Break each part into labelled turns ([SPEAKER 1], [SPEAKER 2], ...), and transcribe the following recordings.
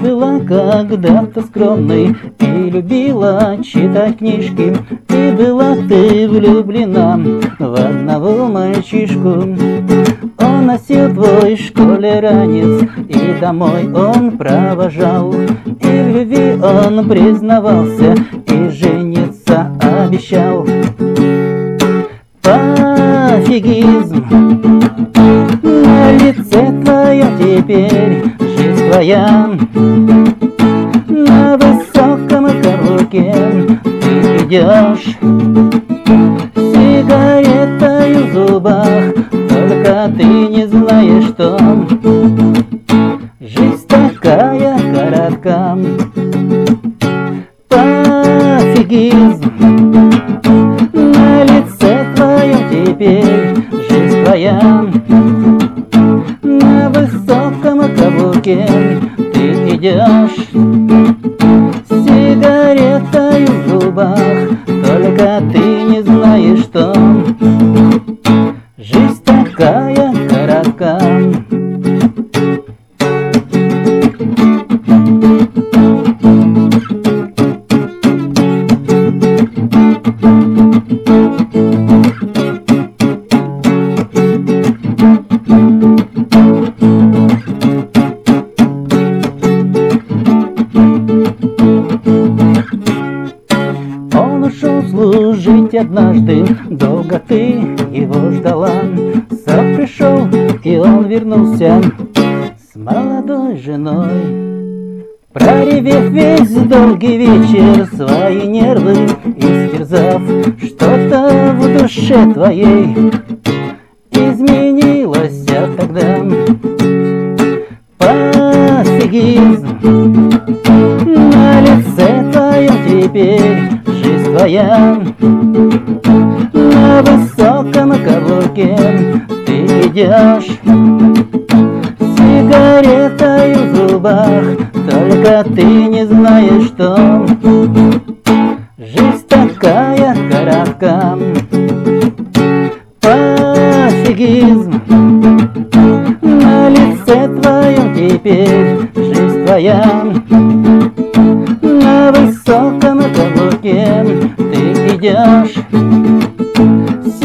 [SPEAKER 1] была когда-то скромной И любила читать книжки. И была ты влюблена в одного мальчишку. Он носил твой школе ранец И домой он провожал. И в любви он признавался И жениться обещал. Пофигизм На лице твоем теперь твоя На высоком каблуке ты идешь. Сигаретой в зубах Только ты не знаешь, что. Жизнь такая коротка. Пофигизм На лице твоем теперь жизнь твоя. На высоком каблуке идешь Сигаретой в зубах Только ты не знаешь, что. Жизнь такая коротка служить однажды, долго ты его ждала. Срок пришел, и он вернулся с молодой женой. Проревев весь долгий вечер свои нервы, истерзав что-то в душе твоей, изменилось тогда. Пофигизм на лице твоем теперь твоя На высоком каблуке ты идешь. Сигаретой в зубах Только ты не знаешь, что. Жизнь такая коротка Пофигизм. На лице твоем теперь жизнь твоя. На высоком ждешь С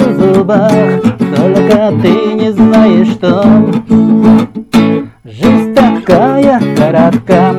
[SPEAKER 1] в зубах Только ты не знаешь, что. Жизнь такая коротка